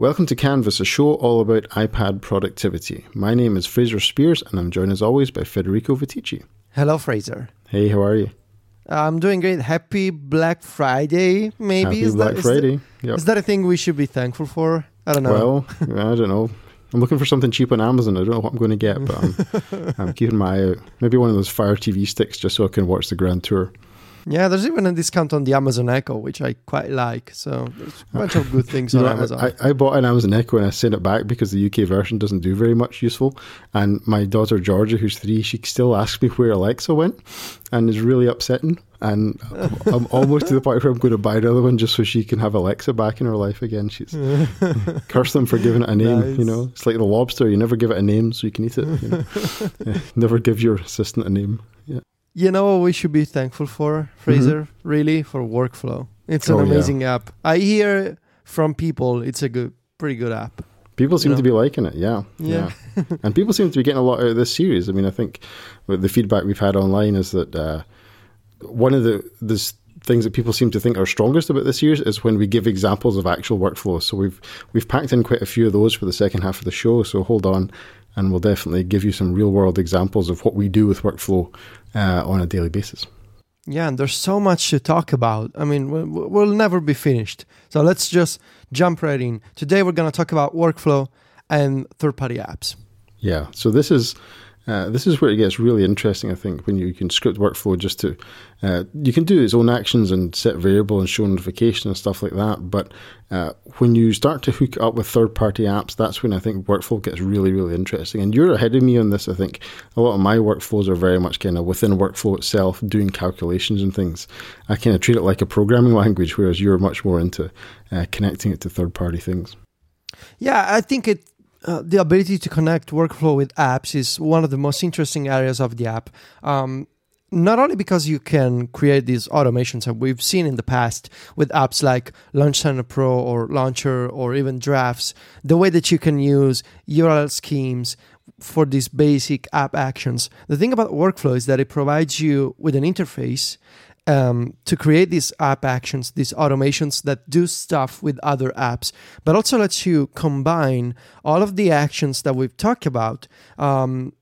Welcome to Canvas, a show all about iPad productivity. My name is Fraser Speirs, and I'm joined as always by Federico Viticci. Hello, Fraser. Hey, how are you? I'm doing great. Happy Black Friday, maybe. Happy is Black that, Friday. Is Yep. that, is that a thing we should be thankful for? I don't know. Well, I don't know. I'm looking for something cheap on Amazon. I don't know what I'm going to get, but I'm, I'm keeping my eye out. Maybe one of those Fire TV sticks just so I can watch the Grand Tour. Yeah, there's even a discount on the Amazon Echo, which I quite like. So there's a bunch of good things on know, Amazon. I, I bought an Amazon Echo and I sent it back because the UK version doesn't do very much useful. And my daughter Georgia, who's three, she still asks me where Alexa went, and is really upsetting. And I'm, I'm almost to the point where I'm going to buy another one just so she can have Alexa back in her life again. She's curse them for giving it a name. You know, it's like the lobster; you never give it a name so you can eat it. You know? Yeah, never give your assistant a name. Yeah. you know what we should be thankful for, Fraser? Really, for workflow. It's an Mm-hmm. Oh, yeah. amazing app. I hear from people it's a good, pretty good app. People seem know? to be liking it, yeah, Yeah. and people seem to be getting a lot out of this series. I mean, I think the feedback we've had online is that uh, one of the things that people seem to think are strongest about this series is when we give examples of actual workflows. So we've we've packed in quite a few of those for the second half of the show. So hold on, and we'll definitely give you some real world examples of what we do with workflow uh, on a daily basis. Yeah, and there's so much to talk about. I mean, we- we- we'll never be finished. So let's just jump right in. Today we're going to talk about workflow and third-party apps. Yeah. So this is uh, this is where it gets really interesting. I think when you can script workflow just to uh, you can do its own actions and set variable and show notification and stuff like that. But uh, when you start to hook up with third party apps, that's when I think workflow gets really really interesting. And you're ahead of me on this. I think a lot of my workflows are very much kind of within workflow itself, doing calculations and things. I kind of treat it like a programming language, whereas you're much more into uh, connecting it to third party things. Yeah, I think it uh, the ability to connect workflow with apps is one of the most interesting areas of the app. Um, not only because you can create these automations that we've seen in the past with apps like Launch Center Pro or Launcher or even Drafts, the way that you can use URL schemes for these basic app actions. The thing about workflow is that it provides you with an interface um, to create these app actions, these automations that do stuff with other apps, but also lets you combine all of the actions that we've talked about. Um,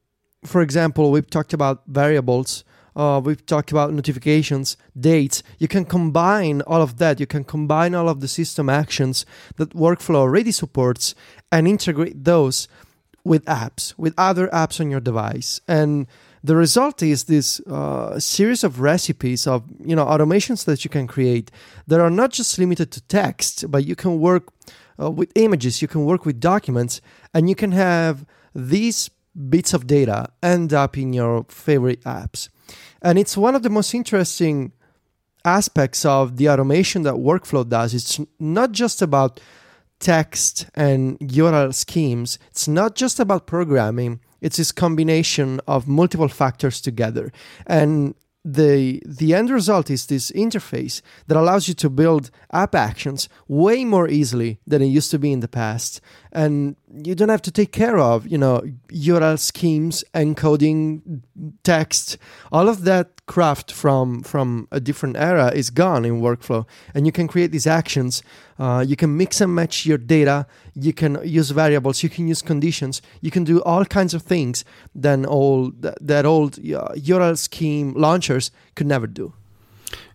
for example, we've talked about variables. Uh, we've talked about notifications, dates. You can combine all of that. You can combine all of the system actions that workflow already supports and integrate those with apps, with other apps on your device. And the result is this uh, series of recipes of you know automations that you can create that are not just limited to text, but you can work uh, with images, you can work with documents, and you can have these bits of data end up in your favorite apps. And it's one of the most interesting aspects of the automation that workflow does. It's not just about text and URL schemes. It's not just about programming. It's this combination of multiple factors together. And the the end result is this interface that allows you to build app actions way more easily than it used to be in the past and you don't have to take care of you know url schemes encoding text all of that craft from from a different era is gone in workflow. And you can create these actions. Uh, you can mix and match your data. You can use variables. You can use conditions. You can do all kinds of things than old that, that old uh, url scheme launchers could never do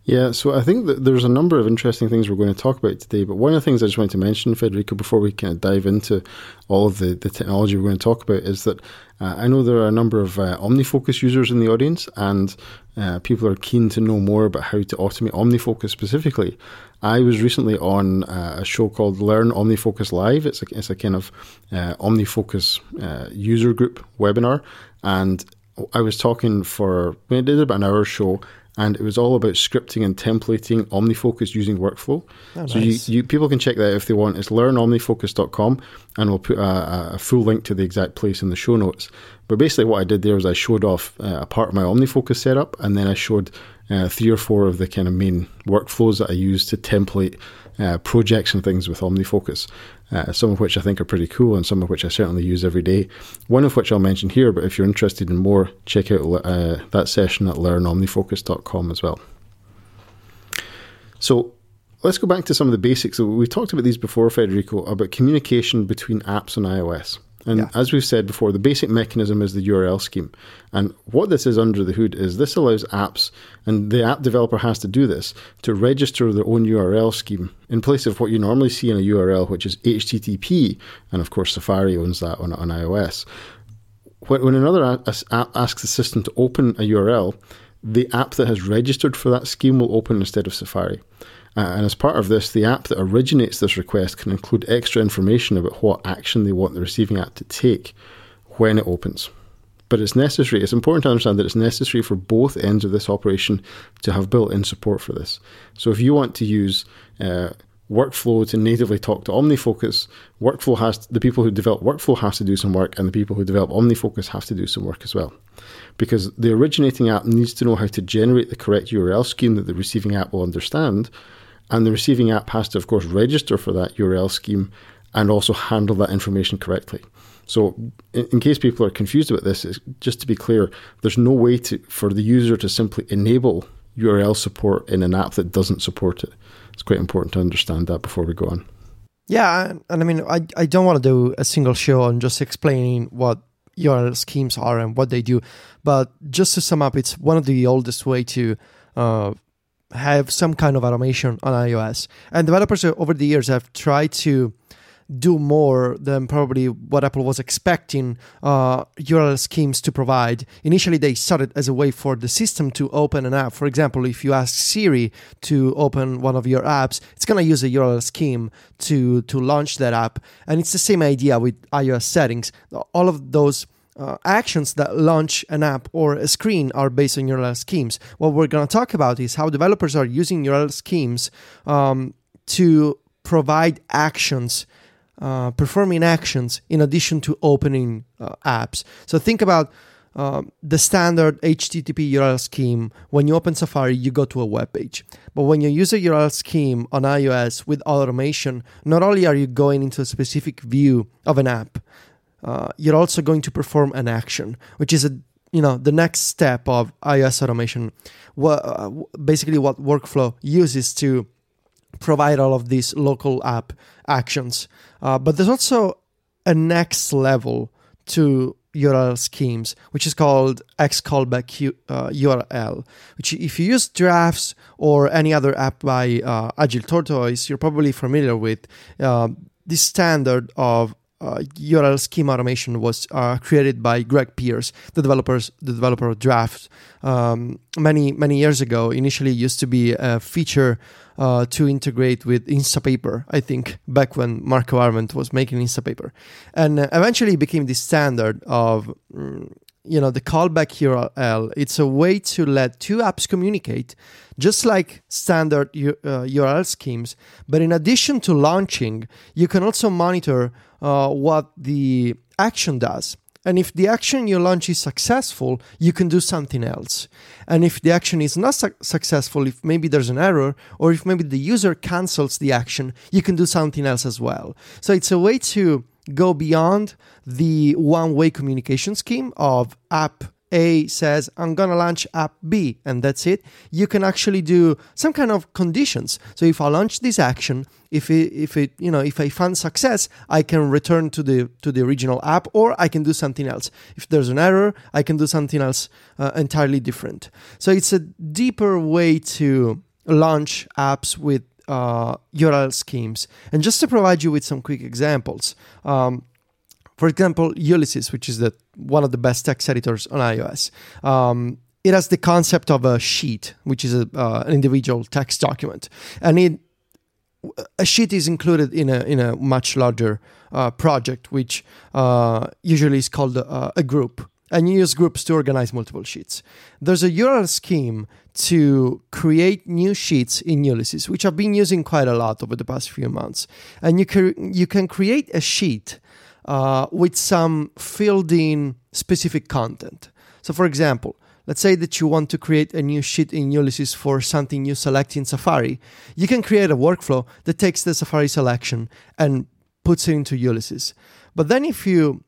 Yeah, so I think that there's a number of interesting things we're going to talk about today. But one of the things I just wanted to mention, Federico, before we kind of dive into all of the, the technology we're going to talk about, is that uh, I know there are a number of uh, OmniFocus users in the audience, and uh, people are keen to know more about how to automate OmniFocus specifically. I was recently on uh, a show called Learn OmniFocus Live. It's a, it's a kind of uh, OmniFocus uh, user group webinar, and I was talking for we did about an hour show, and it was all about scripting and templating OmniFocus using workflow. Oh, so nice. you, you people can check that out if they want. It's learnomnifocus.com, and we'll put a, a full link to the exact place in the show notes. But basically, what I did there was I showed off uh, a part of my OmniFocus setup, and then I showed uh, three or four of the kind of main workflows that I use to template uh, projects and things with OmniFocus. Uh, some of which I think are pretty cool, and some of which I certainly use every day. One of which I'll mention here, but if you're interested in more, check out uh, that session at learnomnifocus.com as well. So let's go back to some of the basics. So we talked about these before, Federico, about communication between apps on iOS. And yeah. as we've said before, the basic mechanism is the URL scheme. And what this is under the hood is this allows apps, and the app developer has to do this, to register their own URL scheme in place of what you normally see in a URL, which is HTTP. And of course, Safari owns that on, on iOS. When, when another app asks the system to open a URL, the app that has registered for that scheme will open instead of Safari. Uh, and as part of this, the app that originates this request can include extra information about what action they want the receiving app to take when it opens. But it's necessary, it's important to understand that it's necessary for both ends of this operation to have built in support for this. So if you want to use uh, workflow to natively talk to OmniFocus, workflow has to, the people who develop workflow has to do some work, and the people who develop OmniFocus have to do some work as well. Because the originating app needs to know how to generate the correct URL scheme that the receiving app will understand, and the receiving app has to, of course, register for that URL scheme and also handle that information correctly. So, in, in case people are confused about this, just to be clear, there's no way to for the user to simply enable URL support in an app that doesn't support it it's quite important to understand that before we go on. Yeah, and I mean, I, I don't want to do a single show on just explaining what URL schemes are and what they do, but just to sum up, it's one of the oldest way to uh, have some kind of automation on iOS, and developers over the years have tried to do more than probably what Apple was expecting uh, URL schemes to provide. Initially, they started as a way for the system to open an app. For example, if you ask Siri to open one of your apps, it's going to use a URL scheme to, to launch that app. And it's the same idea with iOS settings. All of those uh, actions that launch an app or a screen are based on URL schemes. What we're going to talk about is how developers are using URL schemes um, to provide actions uh, performing actions in addition to opening uh, apps. So think about uh, the standard HTTP URL scheme. When you open Safari, you go to a web page. But when you use a URL scheme on iOS with automation, not only are you going into a specific view of an app, uh, you're also going to perform an action, which is a you know the next step of iOS automation. What uh, basically what workflow uses to provide all of these local app actions. Uh, but there's also a next level to URL schemes, which is called X callback U, uh, URL. Which, if you use drafts or any other app by uh, Agile Tortoise, you're probably familiar with. Uh, this standard of uh, URL scheme automation was uh, created by Greg Pierce, the developers, the developer of Draft, um, many many years ago. Initially, used to be a feature uh, to integrate with Instapaper. I think back when Marco Arment was making Instapaper, and uh, eventually became the standard of. Mm, you know the callback URL. It's a way to let two apps communicate, just like standard uh, URL schemes. But in addition to launching, you can also monitor uh, what the action does. And if the action you launch is successful, you can do something else. And if the action is not su- successful, if maybe there's an error, or if maybe the user cancels the action, you can do something else as well. So it's a way to go beyond the one way communication scheme of app a says, I'm to launch app B, and that's it. You can actually do some kind of conditions. So if I launch this action, if it, if it, you know, if I find success, I can return to the to the original app, or I can do something else. If there's an error, I can do something else uh, entirely different. So it's a deeper way to launch apps with uh, URL schemes. And just to provide you with some quick examples, um, for example, Ulysses, which is the one of the best text editors on iOS, um, it has the concept of a sheet, which is a, uh, an individual text document, and it a sheet is included in a in a much larger uh, project, which uh, usually is called a, a, group, and you use groups to organize multiple sheets. There's a URL scheme to create new sheets in Ulysses, which I've been using quite a lot over the past few months, and you can you can create a sheet uh, with some filled in specific content. So, for example, let's say that you want to create a new sheet in Ulysses for something you select in Safari. You can create a workflow that takes the Safari selection and puts it into Ulysses. But then, if you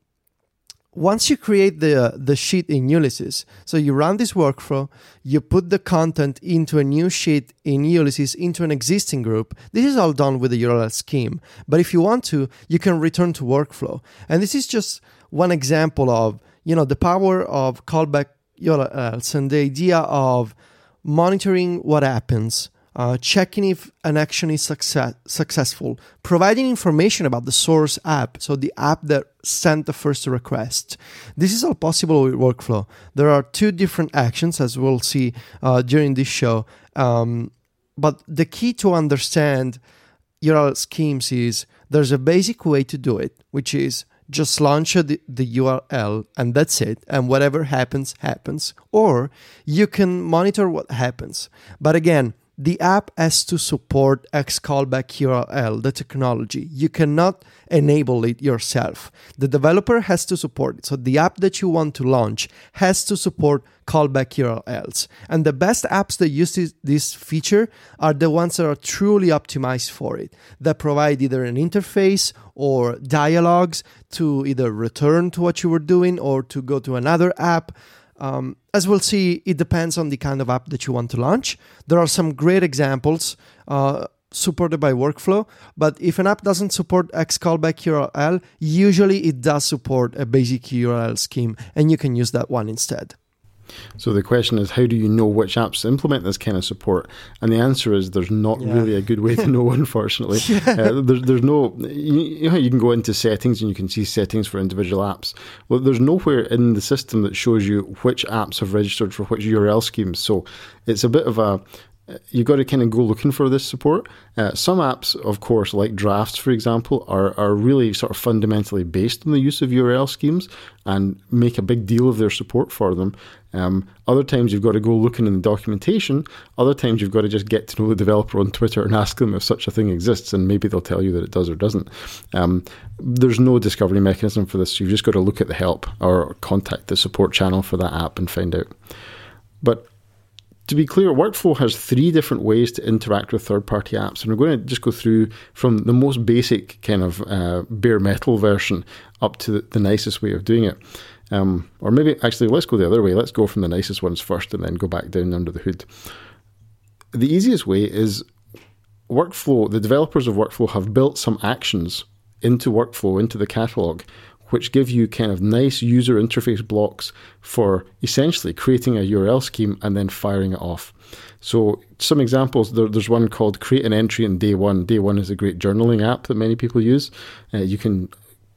once you create the the sheet in Ulysses, so you run this workflow, you put the content into a new sheet in Ulysses into an existing group. This is all done with the URL scheme. But if you want to, you can return to workflow. And this is just one example of you know the power of callback URLs and the idea of monitoring what happens uh, checking if an action is success- successful, providing information about the source app, so the app that sent the first request. This is all possible with workflow. There are two different actions, as we'll see uh, during this show. Um, but the key to understand URL schemes is there's a basic way to do it, which is just launch the, the URL and that's it. And whatever happens, happens. Or you can monitor what happens. But again, the app has to support Xcallback URL, the technology. You cannot enable it yourself. The developer has to support it. So the app that you want to launch has to support callback URLs. And the best apps that use this, this feature are the ones that are truly optimized for it, that provide either an interface or dialogues to either return to what you were doing or to go to another app. Um, as we'll see, it depends on the kind of app that you want to launch. There are some great examples uh, supported by workflow, but if an app doesn't support Xcallback URL, usually it does support a basic URL scheme, and you can use that one instead. So the question is, how do you know which apps implement this kind of support? And the answer is, there's not yeah. really a good way to know. Unfortunately, yeah. uh, there's there's no you, you, know you can go into settings and you can see settings for individual apps. Well, there's nowhere in the system that shows you which apps have registered for which URL schemes. So it's a bit of a you've got to kind of go looking for this support. Uh, some apps, of course, like Drafts, for example, are, are really sort of fundamentally based on the use of URL schemes and make a big deal of their support for them. Um, other times you've got to go looking in the documentation. Other times you've got to just get to know the developer on Twitter and ask them if such a thing exists, and maybe they'll tell you that it does or doesn't. Um, there's no discovery mechanism for this. You've just got to look at the help or contact the support channel for that app and find out. But to be clear, Workflow has three different ways to interact with third party apps. And we're going to just go through from the most basic kind of uh, bare metal version up to the, the nicest way of doing it. Um, or maybe actually, let's go the other way. Let's go from the nicest ones first and then go back down under the hood. The easiest way is Workflow, the developers of Workflow have built some actions into Workflow, into the catalog, which give you kind of nice user interface blocks for essentially creating a URL scheme and then firing it off. So, some examples there, there's one called Create an Entry in Day One. Day One is a great journaling app that many people use. Uh, you can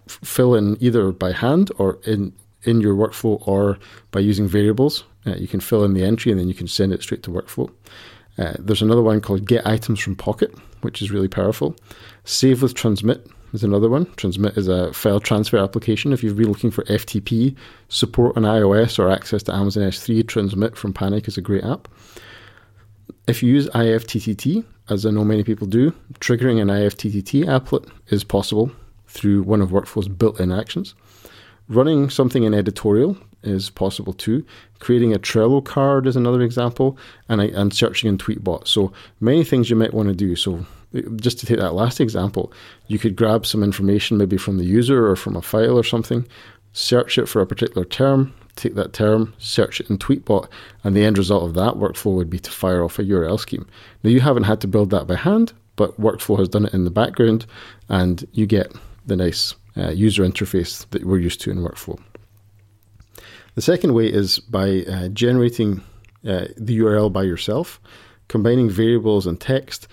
f- fill in either by hand or in in your workflow or by using variables. Uh, you can fill in the entry and then you can send it straight to workflow. Uh, there's another one called Get Items from Pocket, which is really powerful. Save with Transmit is another one. Transmit is a file transfer application. If you've been looking for FTP support on iOS or access to Amazon S3, Transmit from Panic is a great app. If you use IFTTT, as I know many people do, triggering an IFTTT applet is possible through one of Workflow's built in actions. Running something in editorial is possible too. Creating a Trello card is another example, and, and searching in Tweetbot. So many things you might want to do. So just to take that last example, you could grab some information maybe from the user or from a file or something, search it for a particular term, take that term, search it in Tweetbot, and the end result of that workflow would be to fire off a URL scheme. Now, you haven't had to build that by hand, but Workflow has done it in the background, and you get the nice uh, user interface that we're used to in Workflow. The second way is by uh, generating uh, the URL by yourself, combining variables and text,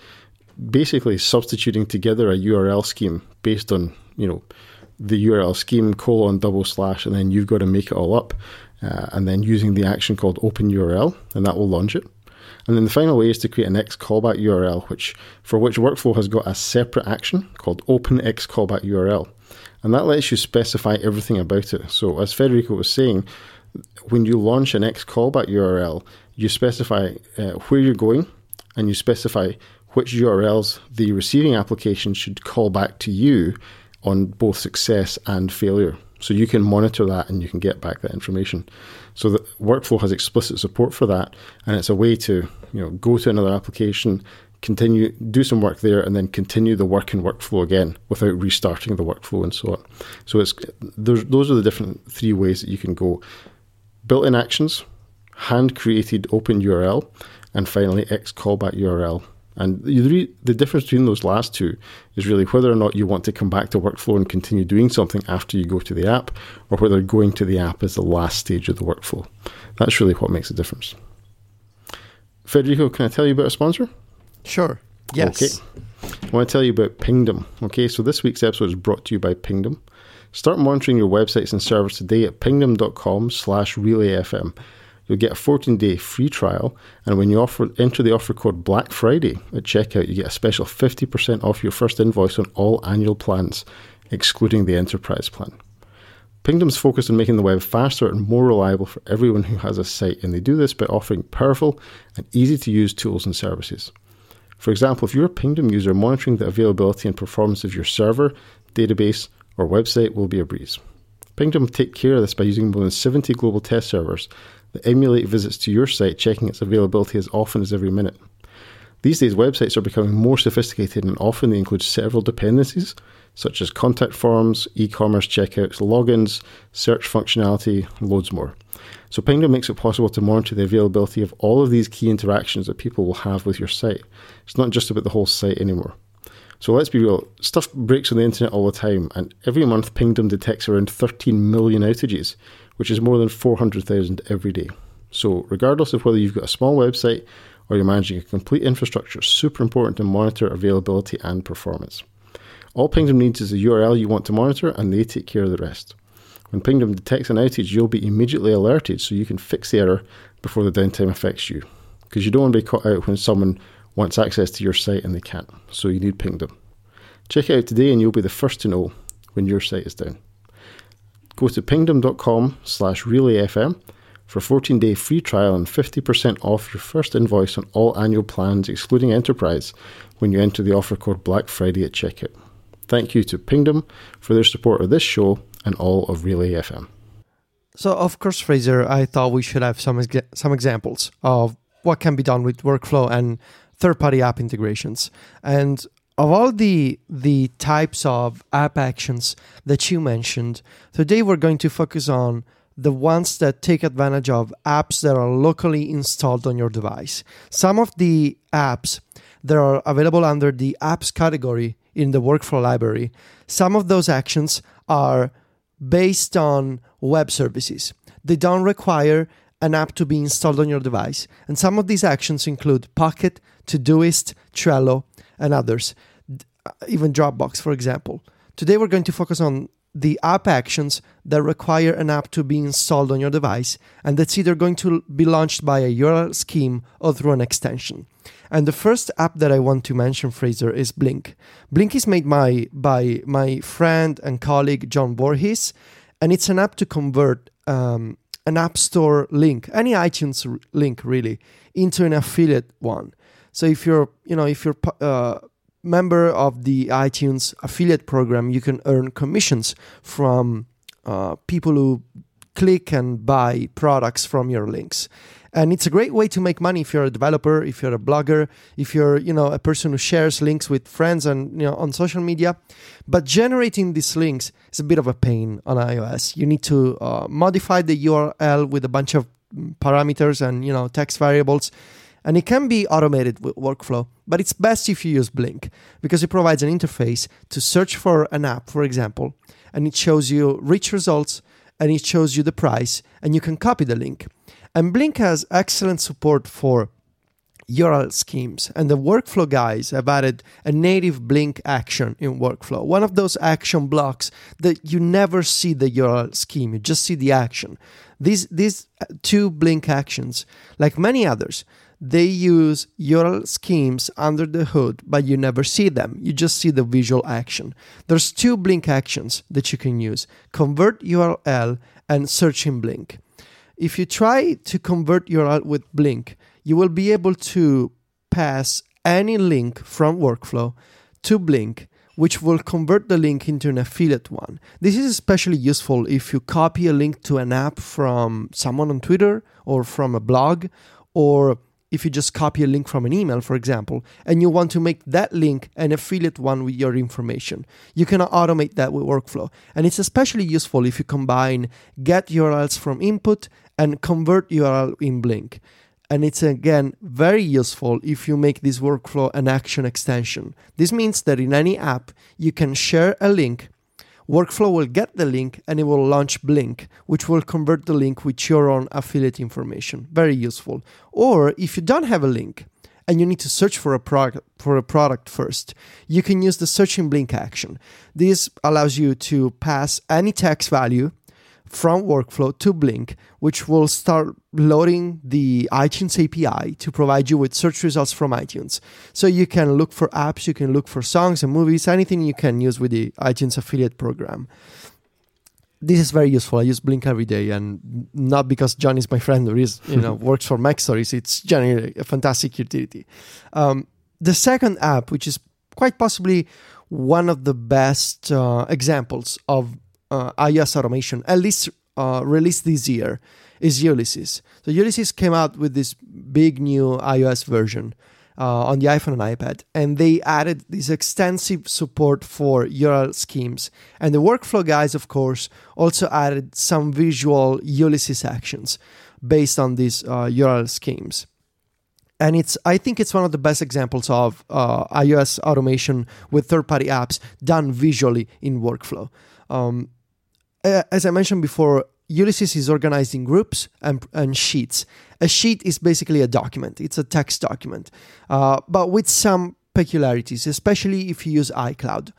basically substituting together a URL scheme based on, you know, the URL scheme colon double slash, and then you've got to make it all up, uh, and then using the action called open URL, and that will launch it. And then the final way is to create an X callback URL, which for which workflow has got a separate action called open X callback URL. And that lets you specify everything about it. So as Federico was saying, when you launch an X callback URL, you specify uh, where you're going and you specify which URLs the receiving application should call back to you on both success and failure. So you can monitor that and you can get back that information. So the workflow has explicit support for that, and it's a way to you know go to another application, continue, do some work there, and then continue the work and workflow again without restarting the workflow and so on. So it's those are the different three ways that you can go: built-in actions, hand-created open URL, and finally X callback URL. And the, the difference between those last two is really whether or not you want to come back to workflow and continue doing something after you go to the app, or whether going to the app is the last stage of the workflow. That's really what makes a difference. Federico, can I tell you about a sponsor? Sure. Yes. Okay. I want to tell you about Pingdom. Okay, so this week's episode is brought to you by Pingdom. Start monitoring your websites and servers today at pingdom.com slash relayfm. You'll get a 14-day free trial, and when you offer, enter the offer code Black Friday at checkout, you get a special 50% off your first invoice on all annual plans, excluding the enterprise plan. Pingdom's focused on making the web faster and more reliable for everyone who has a site, and they do this by offering powerful and easy to use tools and services. For example, if you're a Pingdom user, monitoring the availability and performance of your server, database, or website will be a breeze. Pingdom take care of this by using more than 70 global test servers that emulate visits to your site, checking its availability as often as every minute. These days, websites are becoming more sophisticated and often they include several dependencies, such as contact forms, e commerce checkouts, logins, search functionality, loads more. So Pingdom makes it possible to monitor the availability of all of these key interactions that people will have with your site. It's not just about the whole site anymore. So let's be real, stuff breaks on the internet all the time, and every month Pingdom detects around 13 million outages, which is more than 400,000 every day. So, regardless of whether you've got a small website or you're managing a complete infrastructure, super important to monitor availability and performance. All Pingdom needs is a URL you want to monitor, and they take care of the rest. When Pingdom detects an outage, you'll be immediately alerted so you can fix the error before the downtime affects you. Because you don't want to be caught out when someone wants access to your site and they can't. So you need Pingdom. Check it out today and you'll be the first to know when your site is down. Go to pingdom.com slash relayfm for a 14 day free trial and 50% off your first invoice on all annual plans, excluding enterprise, when you enter the offer code Black Friday at checkout. Thank you to Pingdom for their support of this show and all of Relay FM. So, of course, Fraser, I thought we should have some some examples of what can be done with workflow and third-party app integrations. And of all the the types of app actions that you mentioned, today we're going to focus on the ones that take advantage of apps that are locally installed on your device. Some of the apps that are available under the apps category in the workflow library, some of those actions are based on web services. They don't require an app to be installed on your device. And some of these actions include Pocket, Todoist, Trello, and others, even Dropbox, for example. Today, we're going to focus on the app actions that require an app to be installed on your device, and that's either going to be launched by a URL scheme or through an extension. And the first app that I want to mention, Fraser, is Blink. Blink is made by, by my friend and colleague John Voorhees, and it's an app to convert um, an App Store link, any iTunes link really, into an affiliate one. So if you're, you know, if you're uh, member of the iTunes affiliate program, you can earn commissions from uh, people who click and buy products from your links. And it's a great way to make money if you're a developer if you're a blogger if you're you know a person who shares links with friends and you know on social media. But generating these links is a bit of a pain on ios. You need to uh, modify the url with a bunch of parameters and you know text variables and it can be automated with workflow but it's best if you use blink because it provides an interface to search for an app for example and it shows you rich results and it shows you the price and you can copy the link and Blink has excellent support for URL schemes, and the workflow guys have added a native Blink action in workflow. One of those action blocks that you never see the URL scheme, you just see the action. These, these two Blink actions, like many others, they use URL schemes under the hood, but you never see them. You just see the visual action. There's two Blink actions that you can use convert URL and search in Blink if you try to convert URL with Blink, you will be able to pass any link from workflow to Blink, which will convert the link into an affiliate one. This is especially useful if you copy a link to an app from someone on Twitter or from a blog, or if you just copy a link from an email, for example, and you want to make that link an affiliate one with your information. You can automate that with workflow. And it's especially useful if you combine get URLs from input and convert URL in Blink. And it's again very useful if you make this workflow an action extension. This means that in any app, you can share a link Workflow will get the link and it will launch Blink, which will convert the link with your own affiliate information. Very useful. Or if you don't have a link and you need to search for a product for a product first, you can use the search in Blink action. This allows you to pass any text value from workflow to Blink, which will start loading the iTunes API to provide you with search results from iTunes. So you can look for apps, you can look for songs and movies, anything you can use with the iTunes affiliate program. This is very useful. I use Blink every day, and not because John is my friend or is you know works for MacStories. It's generally a fantastic utility. Um, the second app, which is quite possibly one of the best uh, examples of uh, iOS automation, at least uh, released this year, is Ulysses. So Ulysses came out with this big new iOS version uh, on the iPhone and iPad, and they added this extensive support for URL schemes. And the workflow guys, of course, also added some visual Ulysses actions based on these uh, URL schemes. And it's, I think it's one of the best examples of uh, iOS automation with third-party apps done visually in workflow. Um, as I mentioned before, Ulysses is organized in groups and, and, sheets. A sheet is basically a document, it's a text document, uh, but with some peculiarities, especially if you use iCloud.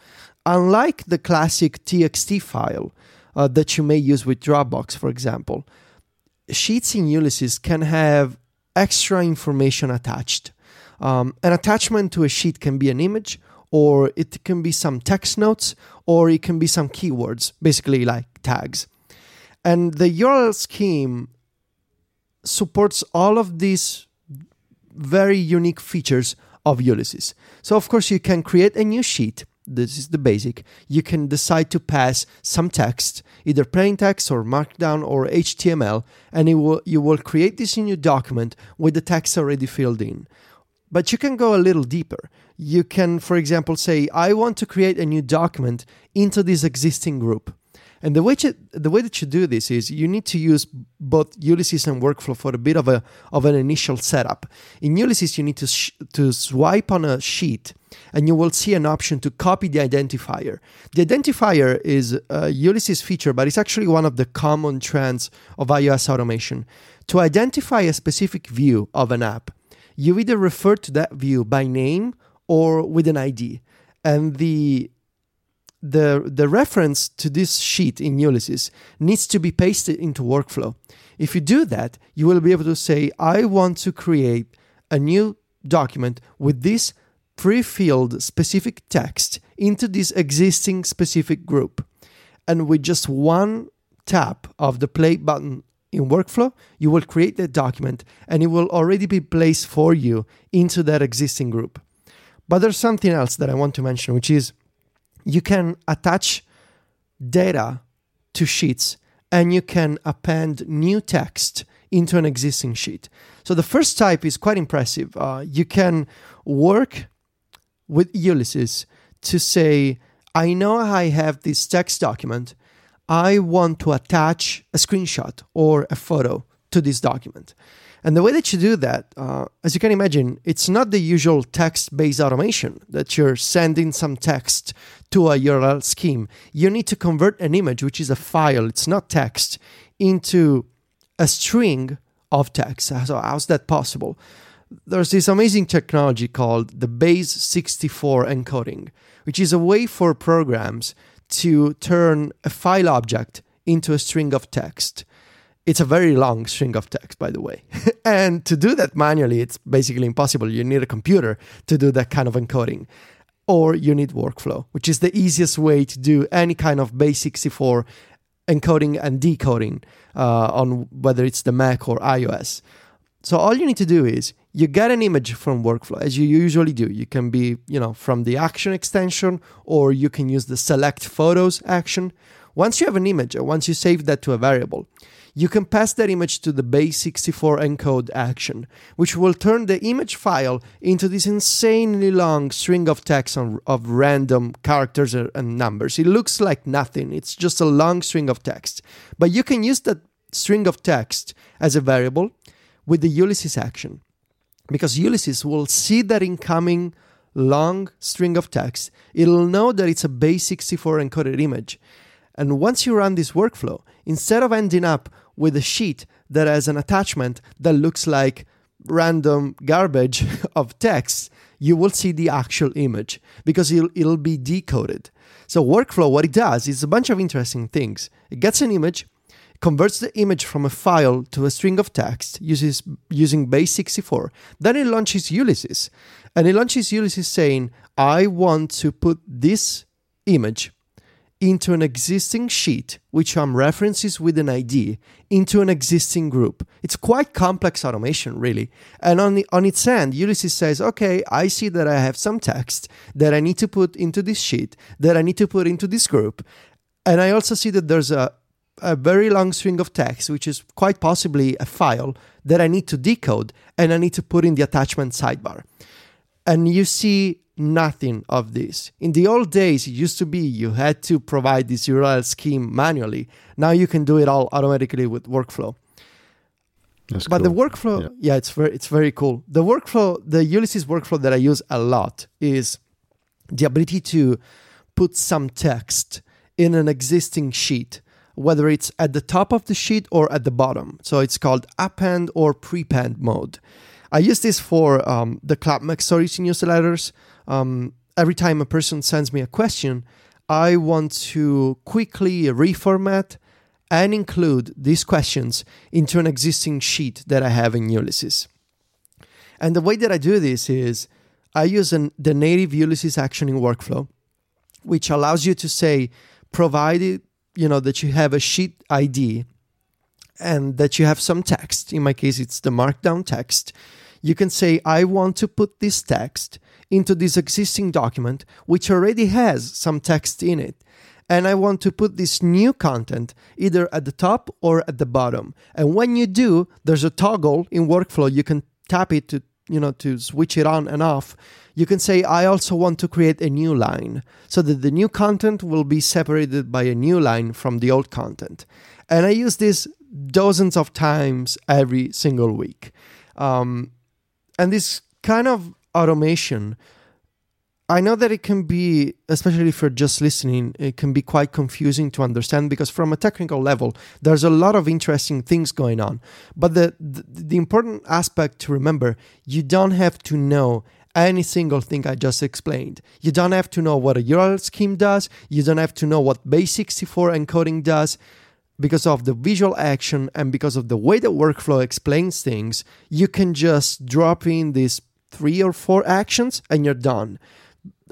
Unlike the classic TXT file uh, that you may use with Dropbox, for example, sheets in Ulysses can have extra information attached. Um, an attachment to a sheet can be an image, or it can be some text notes, or it can be some keywords, basically like tags. And the URL scheme supports all of these very unique features of Ulysses. So, of course, you can create a new sheet. This is the basic. You can decide to pass some text, either plain text or Markdown or HTML, and it will, you will create this new document with the text already filled in. But you can go a little deeper. You can, for example, say, I want to create a new document into this existing group. And the way, to, the way that you do this is you need to use both Ulysses and Workflow for a bit of, a, of an initial setup. In Ulysses, you need to, sh- to swipe on a sheet and you will see an option to copy the identifier. The identifier is a Ulysses feature, but it's actually one of the common trends of iOS automation. To identify a specific view of an app, you either refer to that view by name or with an ID. And the the the reference to this sheet in Ulysses needs to be pasted into workflow. If you do that, you will be able to say, I want to create a new document with this pre-filled specific text into this existing specific group. And with just one tap of the play button in workflow, you will create that document and it will already be placed for you into that existing group. But there's something else that I want to mention, which is you can attach data to sheets and you can append new text into an existing sheet. So the first type is quite impressive. Uh, you can work with Ulysses to say, I know I have this text document. I want to attach a screenshot or a photo to this document. And the way that you do that, uh, as you can imagine, it's not the usual text based automation that you're sending some text to a URL scheme. You need to convert an image, which is a file, it's not text, into a string of text. So, how's that possible? There's this amazing technology called the base 64 encoding, which is a way for programs to turn a file object into a string of text. It's a very long string of text, by the way. and to do that manually, it's basically impossible. You need a computer to do that kind of encoding. Or you need workflow, which is the easiest way to do any kind of base 64 encoding and decoding uh, on whether it's the Mac or iOS. So all you need to do is you get an image from workflow as you usually do. You can be, you know, from the action extension or you can use the select photos action. Once you have an image, once you save that to a variable, you can pass that image to the base64 encode action, which will turn the image file into this insanely long string of text on, of random characters and numbers. It looks like nothing, it's just a long string of text. But you can use that string of text as a variable with the Ulysses action because Ulysses will see that incoming long string of text. It'll know that it's a base64 encoded image. And once you run this workflow, instead of ending up with a sheet that has an attachment that looks like random garbage of text, you will see the actual image because it'll, it'll be decoded. So, workflow, what it does is a bunch of interesting things. It gets an image, converts the image from a file to a string of text uses, using base64. Then it launches Ulysses. And it launches Ulysses saying, I want to put this image into an existing sheet, which some references with an ID, into an existing group. It's quite complex automation, really. And on, the, on its end, Ulysses says, okay, I see that I have some text that I need to put into this sheet, that I need to put into this group. And I also see that there's a, a very long string of text, which is quite possibly a file that I need to decode and I need to put in the attachment sidebar. And you see nothing of this. In the old days, it used to be you had to provide this URL scheme manually. Now you can do it all automatically with workflow. That's but cool. the workflow, Yeah. yeah. it's very it's very cool. The workflow, the Ulysses workflow that I use a lot is the ability to put some text in an existing sheet, whether it's at the top of the sheet or at the bottom. So it's called append or prepend mode. I use this for um, the Club MacStories newsletters. Um, every time a person sends me a question, I want to quickly reformat and include these questions into an existing sheet that I have in Ulysses. And the way that I do this is I use an, the native Ulysses actioning workflow, which allows you to say, provided you know that you have a sheet ID and that you have some text. In my case, it's the markdown text. You can say, I want to put this text into this existing document, which already has some text in it. And I want to put this new content either at the top or at the bottom. And when you do, there's a toggle in workflow. You can tap it to you know to switch it on and off you can say i also want to create a new line so that the new content will be separated by a new line from the old content and i use this dozens of times every single week um, and this kind of automation I know that it can be, especially if you're just listening, it can be quite confusing to understand because from a technical level, there's a lot of interesting things going on. But the, the, the important aspect to remember, you don't have to know any single thing I just explained. You don't have to know what a URL scheme does. You don't have to know what base64 encoding does. Because of the visual action and because of the way the workflow explains things, you can just drop in these three or four actions and you're done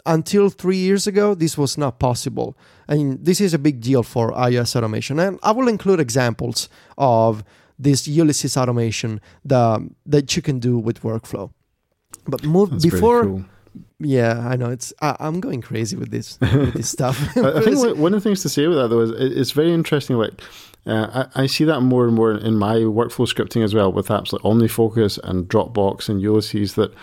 until three years ago, this was not possible. And this is a big deal for iOS automation. And I will include examples of this Ulysses automation the, that you can do with workflow. But move before, cool. Yeah, I know it's. I, I'm going crazy with this with this stuff. I think one one of the things to say with that though is it's very interesting. Like uh, I, I see that more and more in my workflow scripting as well with apps like OmniFocus and Dropbox and Ulysses. That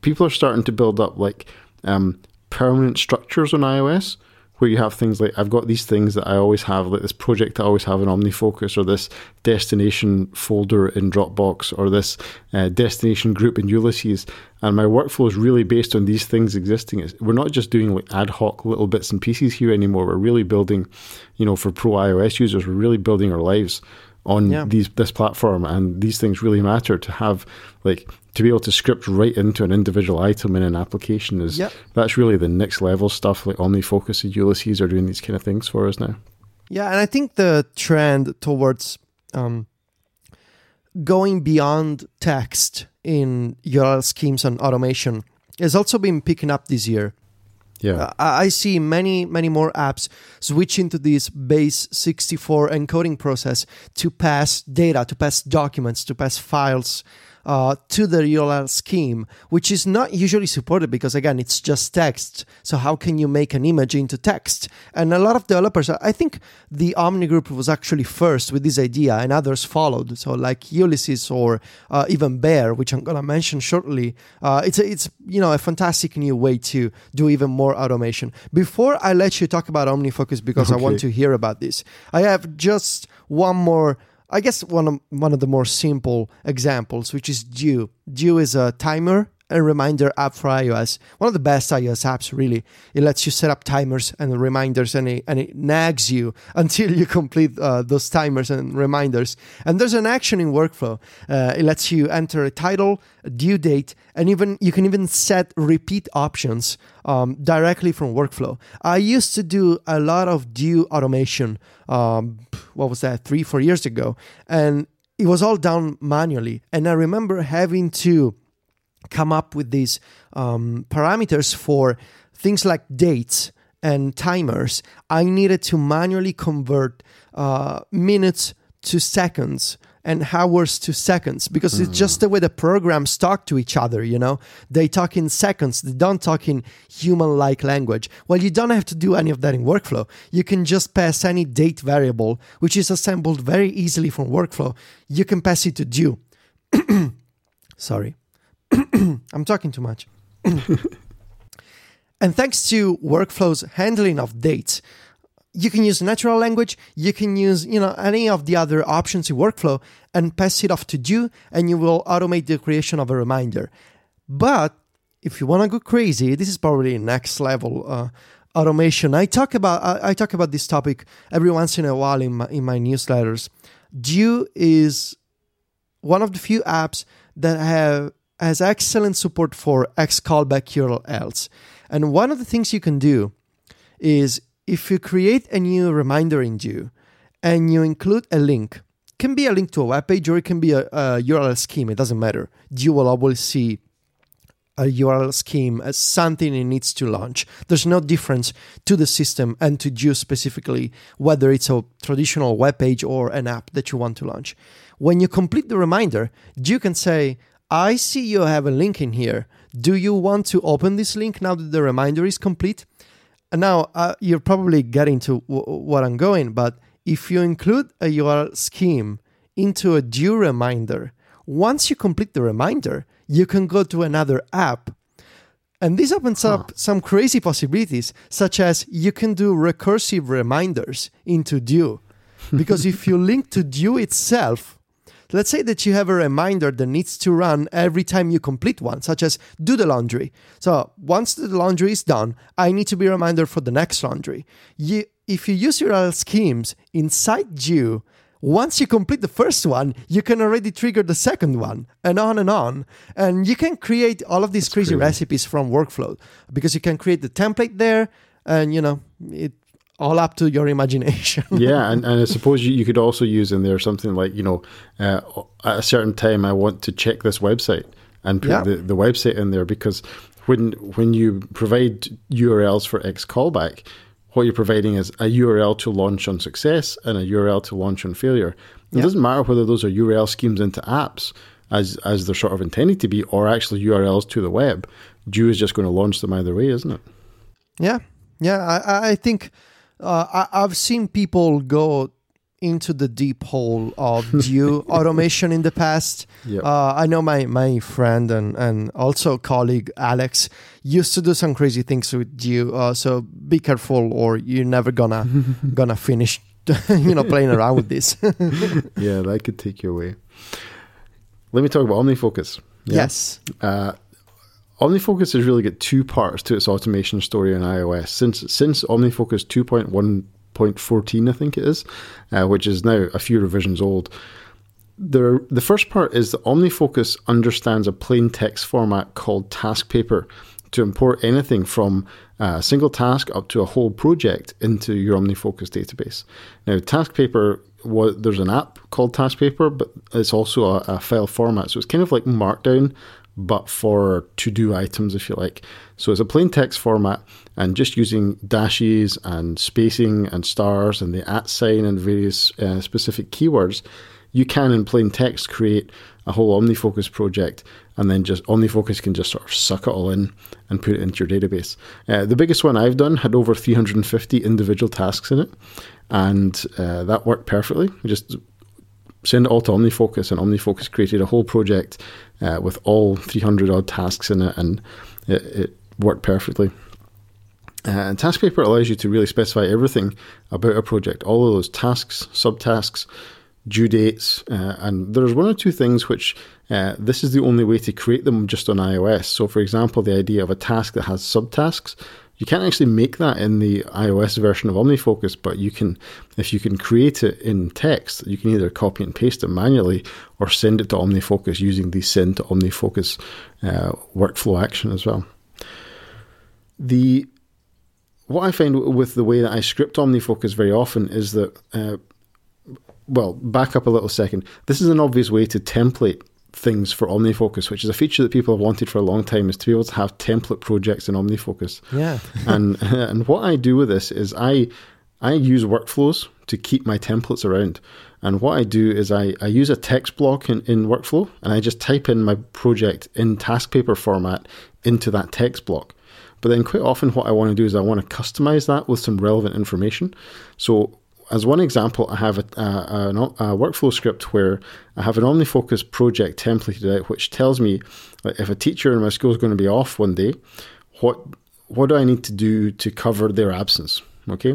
people are starting to build up like um, permanent structures on iOS. Where you have things like I've got these things that I always have, like this project I always have in OmniFocus, or this destination folder in Dropbox, or this uh, destination group in Ulysses, and my workflow is really based on these things existing. It's, we're not just doing like ad hoc little bits and pieces here anymore. We're really building, you know, for pro iOS users, we're really building our lives on Yeah. these this platform, and these things really matter to have like to be able to script right into an individual item in an application is Yep. that's really the next level stuff. Like OmniFocus and Ulysses are doing these kind of things for us now. Yeah, and I think the trend towards um, going beyond text in URL schemes and automation has also been picking up this year. Yeah, Uh, I I see many, many more apps switching to this base 64 encoding process to pass data, to pass documents, to pass files uh, to the URL scheme, which is not usually supported because, again, it's just text. So, how can you make an image into text? And a lot of developers, I think the Omni group was actually first with this idea, and others followed. So, like Ulysses or uh, even Bear, which I'm going to mention shortly. Uh, it's, a, it's you know a fantastic new way to do even more automation. Before I let you talk about OmniFocus, because okay. I want to hear about this, I have just one more I guess one of one of the more simple examples, which is Due. Due is a timer and reminder app for iOS. One of the best iOS apps, really. It lets you set up timers and reminders, and it, and it nags you until you complete uh, those timers and reminders. And there's an action in workflow. Uh, it lets you enter a title, a due date, and even you can even set repeat options um, directly from workflow. I used to do a lot of due automation. Um, what was that? Three, four years ago, and it was all done manually. And I remember having to come up with these um, parameters for things like dates and timers. I needed to manually convert uh, minutes to seconds and hours to seconds because mm. it's just the way the programs talk to each other you know? They talk in seconds they don't talk in human like language. Well you don't have to do any of that in workflow. You can just pass any date variable which is assembled very easily from workflow. You can pass it to due. Sorry i'm talking too much and thanks to workflow's handling of dates you can use natural language, you can use, you know, any of the other options in workflow and pass it off to Due and you will automate the creation of a reminder. But if you want to go crazy, this is probably next level uh, automation. I talk about I, I, talk about this topic every once in a while in my in my newsletters. Due is one of the few apps that have has excellent support for X callback URLs. And one of the things you can do is if you create a new reminder in Due and you include a link, can be a link to a web page or it can be a, a URL scheme, it doesn't matter. Due will always see a URL scheme as something it needs to launch. There's no difference to the system and to Due specifically, whether it's a traditional web page or an app that you want to launch. When you complete the reminder, Due can say, I see you have a link in here. Do you want to open this link now that the reminder is complete? now uh, you're probably getting to w- what I'm going, but if you include a URL scheme into a due reminder, once you complete the reminder, you can go to another app. And this opens huh. up some crazy possibilities, such as you can do recursive reminders into Due. Because if you link to Due itself, Let's say that you have a reminder that needs to run every time you complete one, such as do the laundry. So once the laundry is done, I need to be reminded for the next laundry. You, if you use URL schemes inside Due, once you complete the first one, you can already trigger the second one, and on and on. And you can create all of these crazy, crazy recipes from workflow because you can create the template there, and you know it all up to your imagination. yeah, and, and I suppose you, you could also use in there something like, you know, uh, at a certain time I want to check this website and put yeah. the, the website in there because when when you provide URLs for X callback, what you're providing is a URL to launch on success and a URL to launch on failure. It yeah. doesn't matter whether those are URL schemes into apps as as they're sort of intended to be, or actually URLs to the web. Due is just going to launch them either way, isn't it? Yeah, yeah. I, I think uh, I, have seen people go into the deep hole of Due automation in the past. Yep. Uh, I know my my friend and and also colleague Alex used to do some crazy things with Due. Uh, so be careful, or you're never gonna gonna finish. you know, playing around with this. yeah, that could take you away. Let me talk about OmniFocus. Yeah? Yes. OmniFocus has really got two parts to its automation story on iOS. Since since OmniFocus 2.1.14, I think it is, uh, which is now a few revisions old. The, the first part is that OmniFocus understands a plain text format called task paper to import anything from a single task up to a whole project into your OmniFocus database. Now, task paper, there's an app called Task Paper, but it's also a, a, file format. So it's kind of like Markdown, but for to do items, if you like. So it's a plain text format, and just using dashes and spacing and stars and the at sign and various uh, specific keywords, you can in plain text create a whole OmniFocus project, and then just OmniFocus can just sort of suck it all in and put it into your database. Uh, the biggest one I've done had over 350 individual tasks in it, and uh, that worked perfectly. Just send it all to OmniFocus, and OmniFocus created a whole project uh, with all 300 odd tasks in it, and it, it worked perfectly. Uh, and TaskPaper allows you to really specify everything about a project, all of those tasks, subtasks, due dates, uh, and there's one or two things which uh, this is the only way to create them just on iOS. So, for example, the idea of a task that has subtasks, you can't actually make that in the iOS version of OmniFocus, but you can, if you can create it in text, you can either copy and paste it manually or send it to OmniFocus using the send to OmniFocus uh, workflow action as well. The what I find with the way that I script OmniFocus very often is that uh, well, back up a little second. This is an obvious way to template things for OmniFocus, which is a feature that people have wanted for a long time, is to be able to have template projects in OmniFocus. Yeah. and and what I do with this is I I use workflows to keep my templates around. And what I do is I, I use a text block in, in workflow and I just type in my project in task paper format into that text block. But then quite often what I want to do is I want to customize that with some relevant information. So as one example, I have a, a, a, a, workflow script where I have an OmniFocus project templated out, which tells me if a teacher in my school is going to be off one day, what what do I need to do to cover their absence? Okay,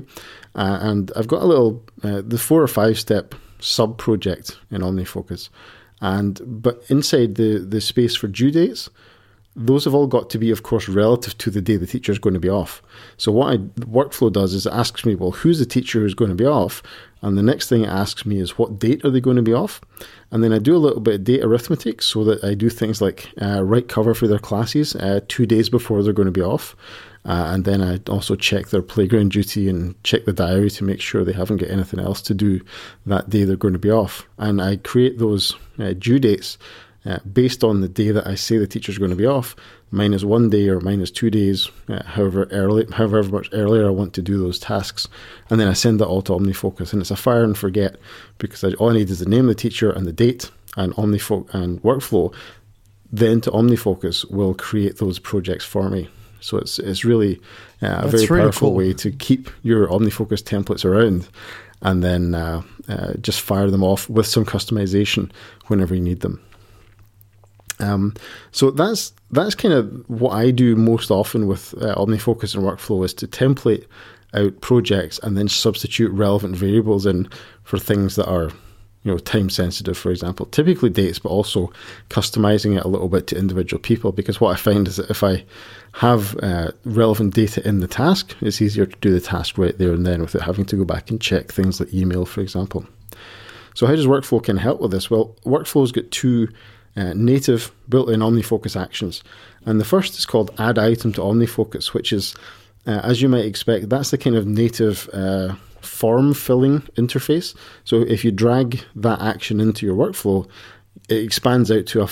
uh, and I've got a little uh, the four or five step sub project in OmniFocus, and but inside the the space for due dates, those have all got to be, of course, relative to the day the teacher is going to be off. So what I, workflow does is it asks me, well, who's the teacher who's going to be off? And the next thing it asks me is what date are they going to be off? And then I do a little bit of date arithmetic so that I do things like uh, write cover for their classes uh, two days before they're going to be off. Uh, and then I also check their playground duty and check the diary to make sure they haven't got anything else to do that day they're going to be off. And I create those uh, due dates uh, based on the day that I say the teacher's going to be off, minus one day or minus two days, uh, however early, however much earlier I want to do those tasks, and then I send that all to OmniFocus, and it's a fire and forget because I, all I need is the name of the teacher and the date, and OmniFocus and workflow. Then to OmniFocus will create those projects for me. So it's it's really uh, a very really powerful cool. way to keep your OmniFocus templates around, and then uh, uh, just fire them off with some customization whenever you need them. Um, so that's that's kind of what I do most often with uh, OmniFocus and workflow is to template out projects and then substitute relevant variables in for things that are you know time sensitive for example. Typically dates but also customizing it a little bit to individual people because what i find is that if i have uh, relevant data in the task it's easier to do the task right there and then without having to go back and check things like email for example. So how does workflow can help with this? Well workflow's got two uh, native built-in OmniFocus actions. And the first is called Add Item to OmniFocus, which is, uh, as you might expect, that's the kind of native uh, form filling interface. So if you drag that action into your workflow, it expands out to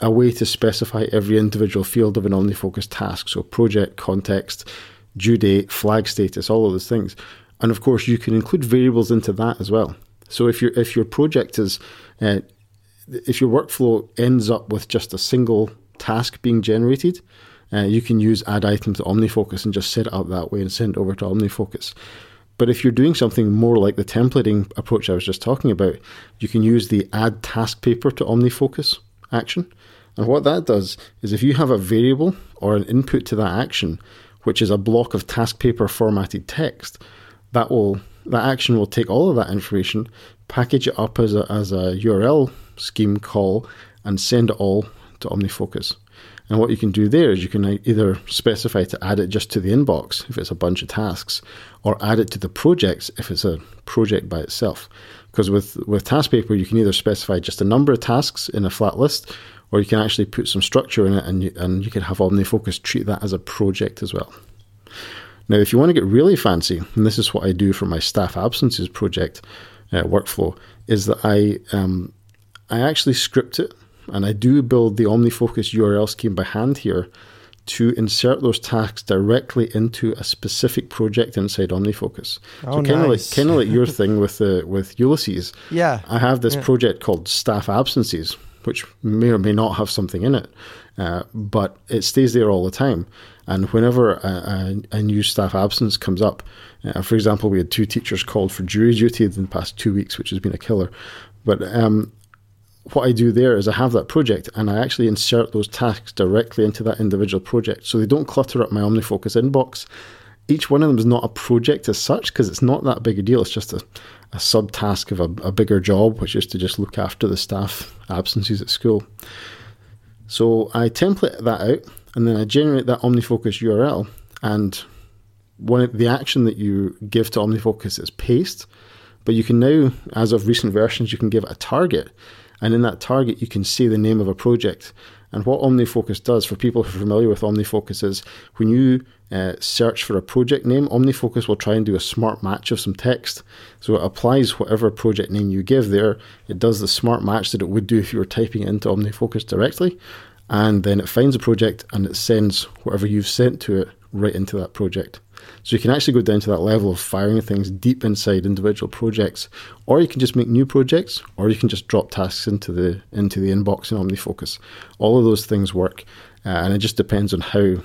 a, way to specify every individual field of an OmniFocus task. So project, context, due date, flag status, all of those things. And of course, you can include variables into that as well. So if your if your project is uh, if your workflow ends up with just a single task being generated, uh, you can use add item to OmniFocus and just set it up that way and send it over to OmniFocus. But if you're doing something more like the templating approach I was just talking about, you can use the add task paper to OmniFocus action. And what that does is if you have a variable or an input to that action, which is a block of task paper formatted text, that will that action will take all of that information, package it up as a, as a URL scheme call and send it all to OmniFocus. And what you can do there is you can either specify to add it just to the inbox if it's a bunch of tasks, or add it to the projects if it's a project by itself. Because with, with task paper, you can either specify just a number of tasks in a flat list, or you can actually put some structure in it and you, and you can have OmniFocus treat that as a project as well. Now, if you want to get really fancy, and this is what I do for my staff absences project uh, workflow, is that I um, I actually script it and I do build the OmniFocus URL scheme by hand here to insert those tasks directly into a specific project inside OmniFocus. Oh, so kind of nice. like kind of like your thing with the with Ulysses. Yeah. I have this Yeah. project called Staff Absences, which may or may not have something in it, uh, but it stays there all the time. And whenever a, a, a new staff absence comes up, uh, for example, we had two teachers called for jury duty in the past two weeks, which has been a killer. But um, what I do there is I have that project and I actually insert those tasks directly into that individual project. So they don't clutter up my OmniFocus inbox. Each one of them is not a project as such because it's not that big a deal. It's just a, a subtask of a, a bigger job, which is to just look after the staff absences at school. So I template that out and then I generate that OmniFocus URL. And one of the action that you give to OmniFocus is paste. But you can now, as of recent versions, you can give it a target. And in that target, you can see the name of a project. And what OmniFocus does, for people who are familiar with OmniFocus, is when you uh, search for a project name, OmniFocus will try and do a smart match of some text. So it applies whatever project name you give there. It does the smart match that it would do if you were typing it into OmniFocus directly. And then it finds a project and it sends whatever you've sent to it right into that project. So you can actually go down to that level of firing things deep inside individual projects, or you can just make new projects, or you can just drop tasks into the into the inbox in OmniFocus. All of those things work, uh, and it just depends on how